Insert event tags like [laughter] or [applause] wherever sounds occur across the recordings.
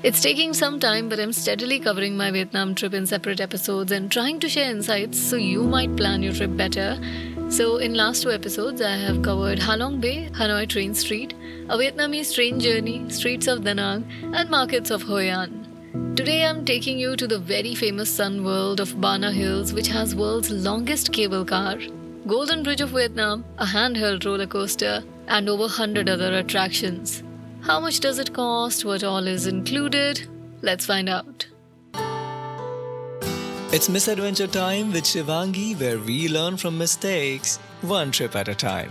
It's taking some time, but I'm steadily covering my Vietnam trip in separate episodes and trying to share insights so you might plan your trip better. So, in last two episodes, I have covered Halong Bay, Hanoi Train Street, a Vietnamese train journey, streets of Da Nang, and markets of Hoi An. Today, I'm taking you to the very famous sun world of Bana Hills, which has world's longest cable car, Golden Bridge of Vietnam, a handheld roller coaster, and over 100 other attractions. How much does it cost? What all is included? Let's find out. It's Misadventure Time with Shivangi, where we learn from mistakes, one trip at a time.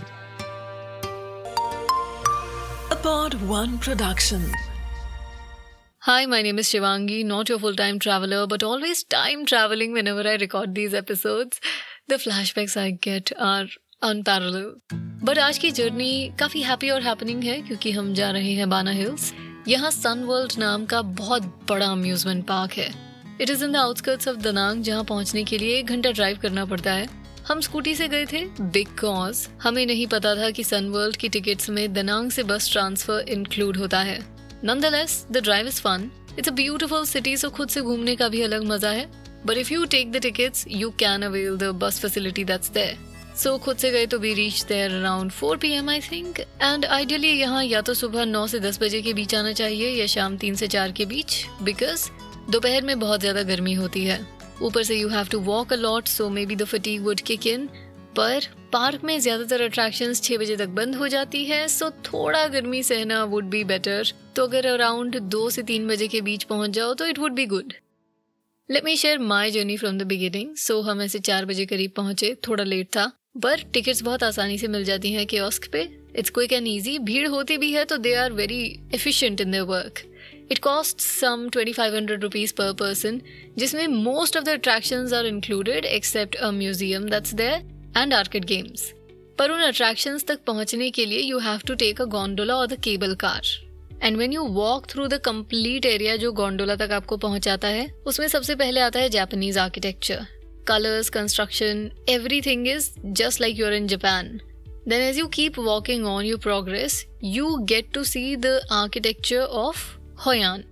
A Pod One production. Hi, my name is Shivangi, not your full time traveler, but always time traveling whenever I record these episodes. The flashbacks I get are unparalleled. But आज की journey काफ़ी happy और happening है, क्योंकि हम जा रहे हैं बाना हिल्स यहाँ सन वर्ल्ड नाम का बहुत बड़ा अम्यूजमेंट पार्क है. It is in the outskirts of Danang जहाँ पहुँचने के लिए एक घंटा ड्राइव करना पड़ता है. हम स्कूटी से गए थे बिकॉज़ हमें नहीं पता था कि सन वर्ल्ड की टिकट्स में दनांग से बस ट्रांसफ़र इंक्लूड होता है. Nonetheless the drive is fun it's a beautiful city so खुद से घूमने का भी अलग मज़ा है. But if you take the tickets you can avail the bus facility that's there so खुद से गए तो we reach there around four P M I think and ideally यहाँ या तो सुबह नौ से दस बजे के बीच आना चाहिए या शाम तीन से चार के बीच बिकॉज़ दोपहर में बहुत ज़्यादा गर्मी होती है। ऊपर से you have to walk a lot so maybe the fatigue would kick in पर पार्क में ज़्यादातर अट्रैक्शंस छः बजे तक बंद हो जाती है सो थोड़ा गर्मी सहना वुड बी बेटर तो अगर अराउंड दो से तीन बजे के बीच पहुँच जाओ तो it would be good let me share my journey from the beginning so हम ऐसे चार बजे करीब पहुँचे, थोड़ा लेट था। पर टिकट्स बहुत आसानी से मिल जाती हैं कियोस्क पे। इट्स क्विक एंड ईजी भीड़ होती भी है तो they are very efficient in their work it cost some twenty five hundred rupees per person जिसमें most of the attraction are included except a museum that's there and arcade games पर उन attraction तक पहुँचने के लिए you have to take a gondola और the cable car and when you walk through the complete area जो gondola तक आपको पहुंचाता है, उसमें सबसे पहले आता है Japanese architecture colors, construction, everything is just like you're in Japan. Then, as you keep walking on, you progress, you get to see the architecture of Hoi An.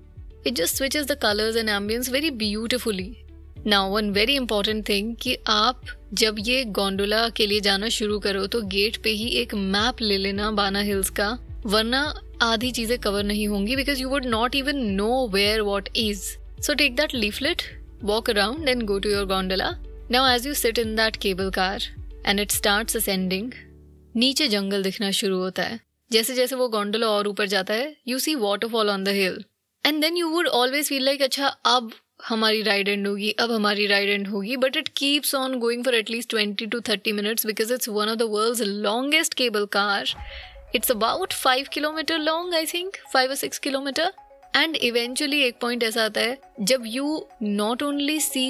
It just switches the colors and ambience very beautifully. Now one very important thing कि आप जब ये gondola के लिए जाना शुरू करो तो गेट पे ही एक मैप ले लेना बाना हिल्स का वरना आधी चीज़ें कवर नहीं होंगी because you would not even know where what is so take that leaflet walk around and go to your gondola Now, as you sit in that cable car and it starts ascending, नीचे जंगल दिखना शुरू होता है। जैसे जैसे वो gondola और ऊपर जाता है you see waterfall on the hill and then you would always feel like अच्छा अब हमारी राइड एंड होगी अब हमारी राइड एंड होगी. But it keeps on going for at least twenty to thirty minutes because it's one of the world longest cable car it's about five kilometre long I think five और six kilometre and eventually एक point ऐसा आता है जब you not only see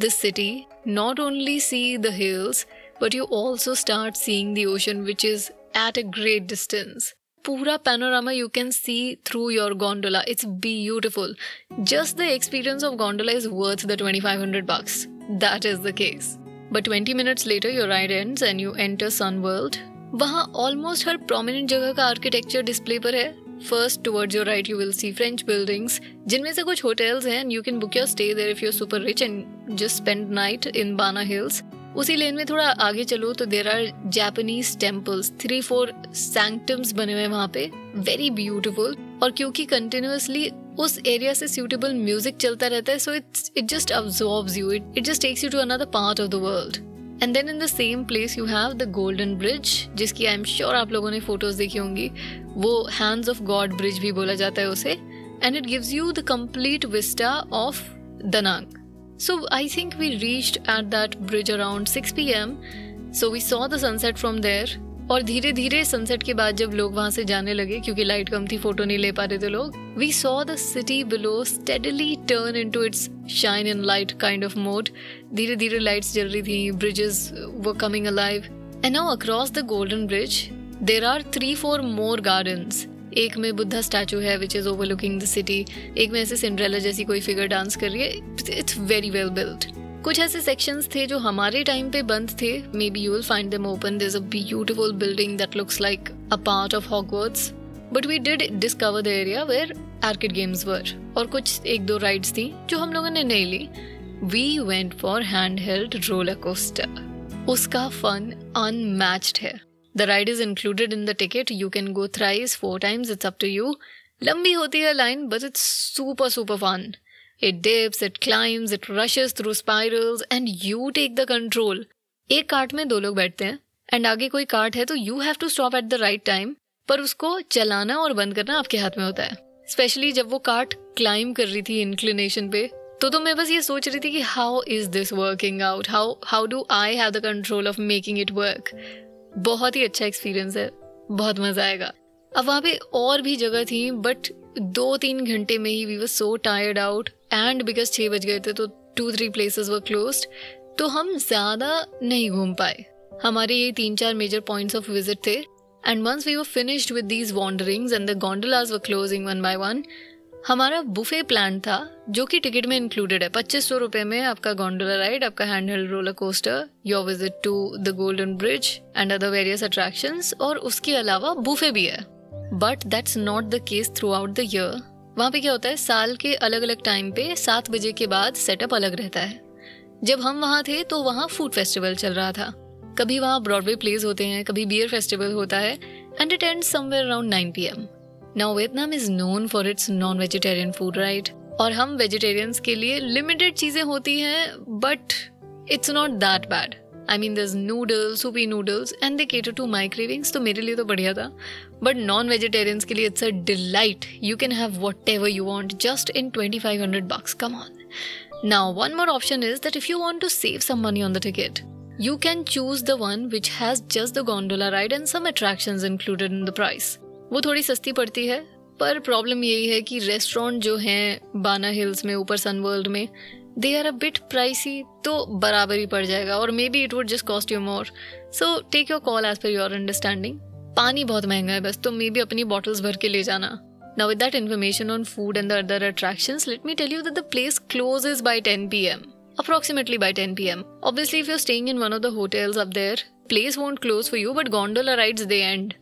This city not only see the hills, but you also start seeing the ocean, which is at a great distance. Pura panorama you can see through your gondola. It's beautiful. Just the experience of gondola is worth the 2500 bucks. That is the case. But 20 minutes later, your ride ends and you enter Sun World. वहाँ almost हर prominent जगह का architecture display पर है first towards your right you will see French buildings जिनमें से कुछ hotels हैं you can book your stay there if you super rich and just spend night in Bana hills उसी लेन में थोड़ा आगे चलो तो there are Japanese temples three four sanctums बने हुए वहाँ पे. वेरी ब्यूटिफुल और क्योंकि कंटिन्यूसली उस एरिया से सूटेबल म्यूज़िक चलता रहता है so it's it just absorbs you it it just takes you to another part of the world and then in the same place you have the golden bridge जिसकी I am sure आप लोगों ने photos देखी होंगी। वो hands of God bridge भी बोला जाता है उसे। And it gives you the complete vista of Da Nang so I think we reached at that bridge around six P M so we saw the sunset from there और धीरे धीरे sunset के बाद जब लोग वहाँ से जाने लगे, क्योंकि लाइट कम थी फ़ोटो नहीं ले पा रहे थे लोग we saw the city below steadily turn into its shine in light kind of mode धीरे धीरे लाइट्स जल रही थी ब्रिजेस वो coming alive and now across the golden bridge there are three four more gardens एक में Buddha statue है which is overlooking the city एक में ऐसे सिंड्रेला जैसी कोई फिगर डांस कर रही है. इट्स वेरी वेल बिल्ड कुछ ऐसे सेक्शंस थे जो हमारे टाइम पे बंद थे। Maybe you will find them open this a beautiful building that looks like a part of Hogwarts but we did discover the area where arcade games were और कुछ एक दो राइड्स थी जो हम लोगों ने नहीं ली। We went for hand held roller coaster उसका फन अनमैच्ड है। The ride is included in the ticket you can go thrice four times it's up to you लंबी होती है line but it's super super fun it dips it climbs it rushes through spirals and you take the control एक cart में दो लोग बैठते हैं and आगे कोई कार्ट है तो you have to stop at the right time पर उसको चलाना और बंद करना आपके हाथ में होता है। स्पेशली जब वो कार्ट क्लाइम कर रही थी इंक्लिनेशन पे तो तो मैं बस ये सोच रही थी कि how is this working out how how do I have the control of making it work बहुत ही अच्छा एक्सपीरियंस है, बहुत मज़ा आएगा। अब वहाँ पे और भी जगह थी बट दो तीन घंटे में ही we were so tired out and because छः बज गए थे तो two three places were closed तो हम ज़्यादा नहीं घूम पाए। हमारे ये तीन चार मेजर पॉइंट्स ऑफ़ विज़िट थे and once we were finished with these wonderings and the gondolas were closing one by one हमारा बुफे प्लान था, जो कि टिकट में इंक्लूडेड है। पच्चीस सौ रुपए में आपका गोंडोला राइड आपका hand held roller coaster your visit to the golden bridge and other various attractions और उसके अलावा बुफे भी है। But that's not the case throughout the year वहाँ पे क्या होता है? साल के अलग अलग टाइम पे सात बजे के बाद सेटअप अलग रहता है। जब हम वहाँ थे तो वहाँ फ़ूड फेस्टिवल चल रहा था। कभी वहाँ ब्रॉडवे प्लेस होते हैं, कभी बियर फेस्टिवल होता है and it and somewhere around nine P M now Vietnam is known for its non vegetarian food right और हम वेजिटेरियंस के लिए लिमिटेड चीज़ें होती हैं but it's not that bad I mean दस noodles soupy noodles and they cater to my cravings तो मेरे लिए तो बढ़िया था। बट नॉन वेजिटेरियंस के लिए it's a delight you can have whatever you want just in twenty five hundred bucks come on Now, one more option is that if you want to save some money on the ticket, you can choose the one which has just the gondola ride and some attractions included in the price. वो थोड़ी सस्ती पड़ती है पर problem यही है कि restaurant जो हैं बाना हिल्स में ऊपर सन वर्ल्ड में They are a bit pricey तो बराबर ही पड़ जाएगा और maybe it would just cost you more so take your call as per your understanding पानी बहुत महंगा है बस तो मे बी अपनी बॉटल्स भर के ले जाना Now, with that information on food and the other attractions, let me tell you that the place closes by 10 pm. Approximately by 10 pm. Obviously, if you're staying in one of the hotels up there, place won't close for you, but gondola rides they end.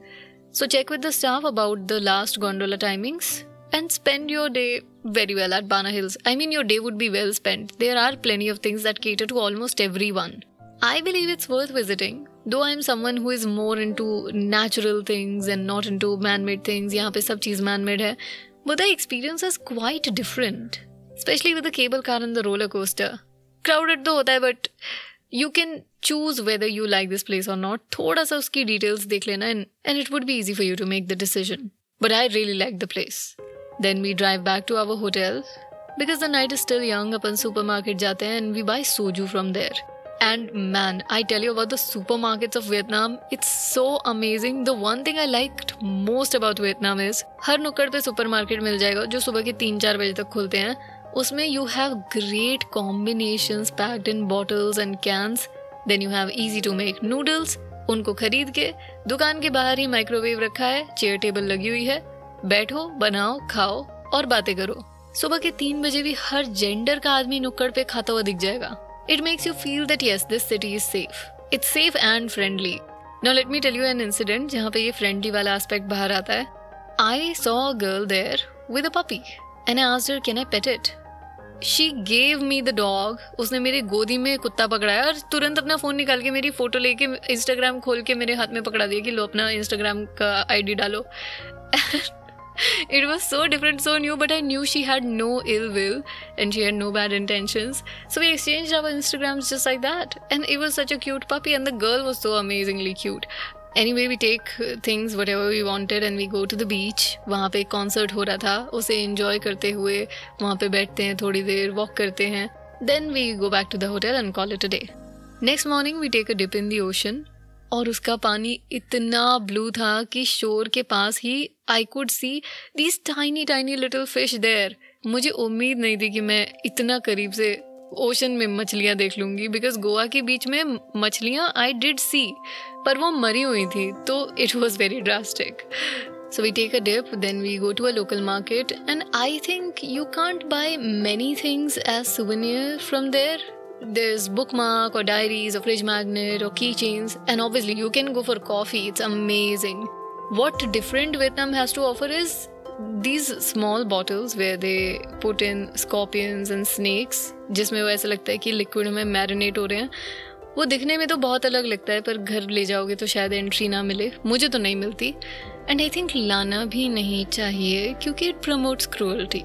So check with the staff about the last gondola timings and spend your day very well at Bana Hills. I mean, your day would be well spent. There are plenty of things that cater to almost everyone. I believe it's worth visiting. Though I am someone who is more into natural things and not into man made things यहाँ पे सब चीज़ man made है but the experience is quite different specially with the cable car and the roller coaster crowded तो होता है but you can choose whether you like this place और not थोड़ा सा उसकी डिटेल्स देख लेना and and it would be easy for you to make the decision but I really like the place We drive back to our hotel because the night is still young upon supermarket जाते हैं and we buy soju from there And man, I tell you about the supermarkets of Vietnam. It's so amazing. The one thing I liked most about Vietnam is हर नुक्कड़ पे supermarket मिल जाएगा जो सुबह के तीन चार बजे तक खुलते हैं। उसमें you have great combination packed in bottles and cans then you have easy to make noodles उनको खरीद के दुकान के बाहर ही माइक्रोवेव रखा है चेयर टेबल लगी हुई है। बैठो, बनाओ, खाओ और बातें करो। सुबह के तीन बजे भी हर जेंडर का आदमी नुक्कड़ पे खाता हुआ दिख जाएगा। It makes you feel that yes this city is safe it's safe and friendly now let me tell you an incident जहाँ पे ये फ्रेंडली वाला एस्पेक्ट बाहर आता है। I saw a girl there with a puppy and I asked her can I pet it she gave me the dog उसने मेरी गोदी में कुत्ता पकड़ाया और तुरंत अपना फ़ोन निकाल के मेरी फ़ोटो लेके इंस्टाग्राम खोल के मेरे हाथ में पकड़ा दिया कि लो अपना इंस्टाग्राम का आईडी डालो। [laughs] it was so different, so new, but I knew she had no ill will and she had no bad intentions. So we exchanged our Instagrams just like that. And it was such a cute puppy, and the girl was so amazingly cute. Anyway, we take things whatever we wanted and we go to the beach. वहाँ पे concert हो रहा था उसे enjoy करते हुए वहाँ पे बैठते हैं थोड़ी देर वॉक करते हैं then we go back to the hotel and call it a day next morning we take a dip in the ocean और उसका पानी इतना ब्लू था कि शोर के पास ही I could see these tiny tiny little fish there मुझे उम्मीद नहीं थी कि मैं इतना करीब से ओशन में मछलियाँ देख लूँगी बिकॉज़ गोवा के बीच में मछलियाँ आई डिड सी पर वो मरी हुई थी तो it was very drastic So we take a dip, then we go to a local market, and I think you can't buy many things as souvenir from there. There's bookmark or diaries or fridge magnet or keychains and obviously you can go for coffee it's amazing what different vietnam has to offer is these small bottles where they put in scorpions and snakes जिसमें वो ऐसा लगता है कि liquid में marinate हो रहे हैं वो दिखने में तो बहुत अलग लगता है पर घर ले जाओगे तो शायद एंट्री ना मिले मुझे तो नहीं मिलती एंड आई थिंक लाना भी नहीं चाहिए क्योंकि it promotes cruelty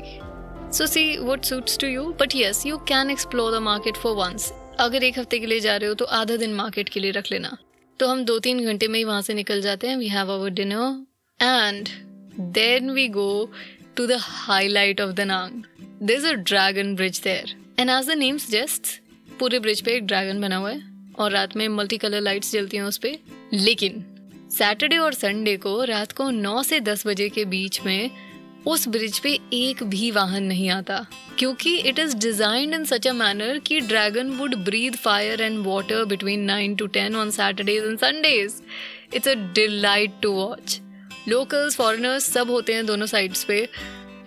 so see what suits to you but yes you can explore the market for once अगर एक हफ़्ते के लिए जा रहे हो तो आधा दिन मार्केट के लिए रख लेना। तो हम दो तीन घंटे में ही वहाँ से निकल जाते हैं। We have our dinner and then we go to the highlight of Da Nang is a dragon bridge there and as the name suggest पूरे ब्रिज पे एक ड्रैगन बना हुआ है और रात में मल्टी कलर लाइट्स जलती हैं उस पर लेकिन सैटरडे और संडे को रात को 9 से 10 बजे के बीच में उस ब्रिज पे एक भी वाहन नहीं आता, क्योंकि it is designed in such a manner कि dragon would breathe fire and water between nine to ten on Saturdays and Sundays it's a delight to watch locals foreigners सब होते हैं दोनों साइड्स पे.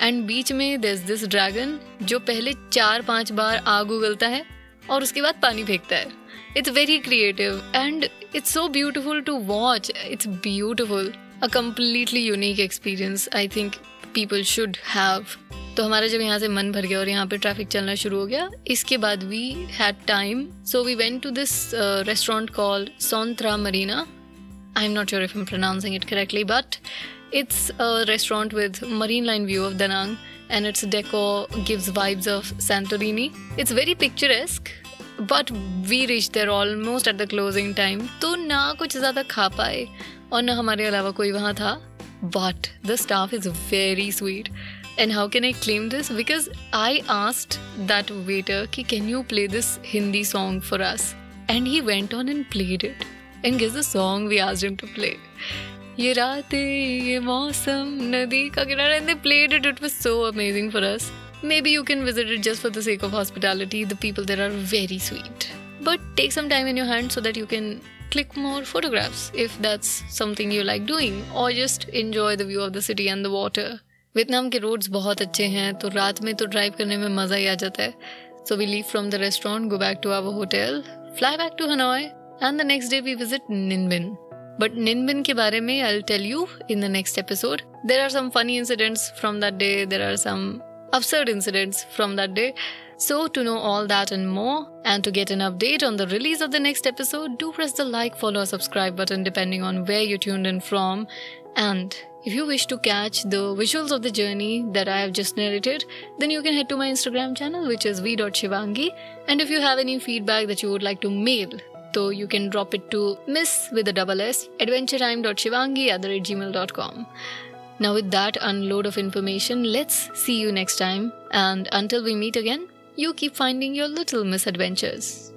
एंड बीच में दिस दिस ड्रैगन जो पहले चार पाँच बार आग उगलता है और उसके बाद पानी फेंकता है. It's very creative and it's so beautiful to watch it's beautiful a completely unique experience I think people should have तो हमारा जब यहाँ से मन भर गया और यहाँ पे ट्रैफ़िक चलना शुरू हो गया, इसके बाद we had time so we went to this restaurant call Son Tra Marina I am not sure if am pronouncing it correctly but it's restaurant with marine line view of Danang and its decor gives vibes of Santorini. It's very picturesque but we reach there almost at the closing time तो ना कुछ ज़्यादा खा पाए, और ना हमारे अलावा कोई वहाँ था। But the staff is very sweet and how can I claim this because I asked that waiter कि can you play this Hindi song for us and he went on and played it and guess the song we आज to play ये रातें ये मौसम नदी का किनारा and they played it it was so amazing for us Maybe you can visit it just for the sake of hospitality. The people there are very sweet. But take some time in your hand so that you can click more photographs if that's something you like doing, or just enjoy the view of the city and the water. Vietnam के roads बहुत अच्छे हैं तो रात में तो drive करने में मज़ा ही आ जाता है so we leave from the restaurant go back to our hotel fly back to Hanoi and the next day we visit Ninh Binh but Ninh Binh के बारे में I tell you in the next episode there are some funny incidents from that day there are some absurd incidents from that day. So, to know all that and more, and to get an update on the release of the next episode, do press the like, follow, or subscribe button depending on where you tuned in from. And if you wish to catch the visuals of the journey that I have just narrated, then you can head to my Instagram channel, which is v.shivangi. And if you have any feedback that you would like to mail, so you can drop it to miss with a double s adventuretime.shivangi at gmail.com. Now, with that unload of information, let's see you next time. And until we meet again, you keep finding your little misadventures.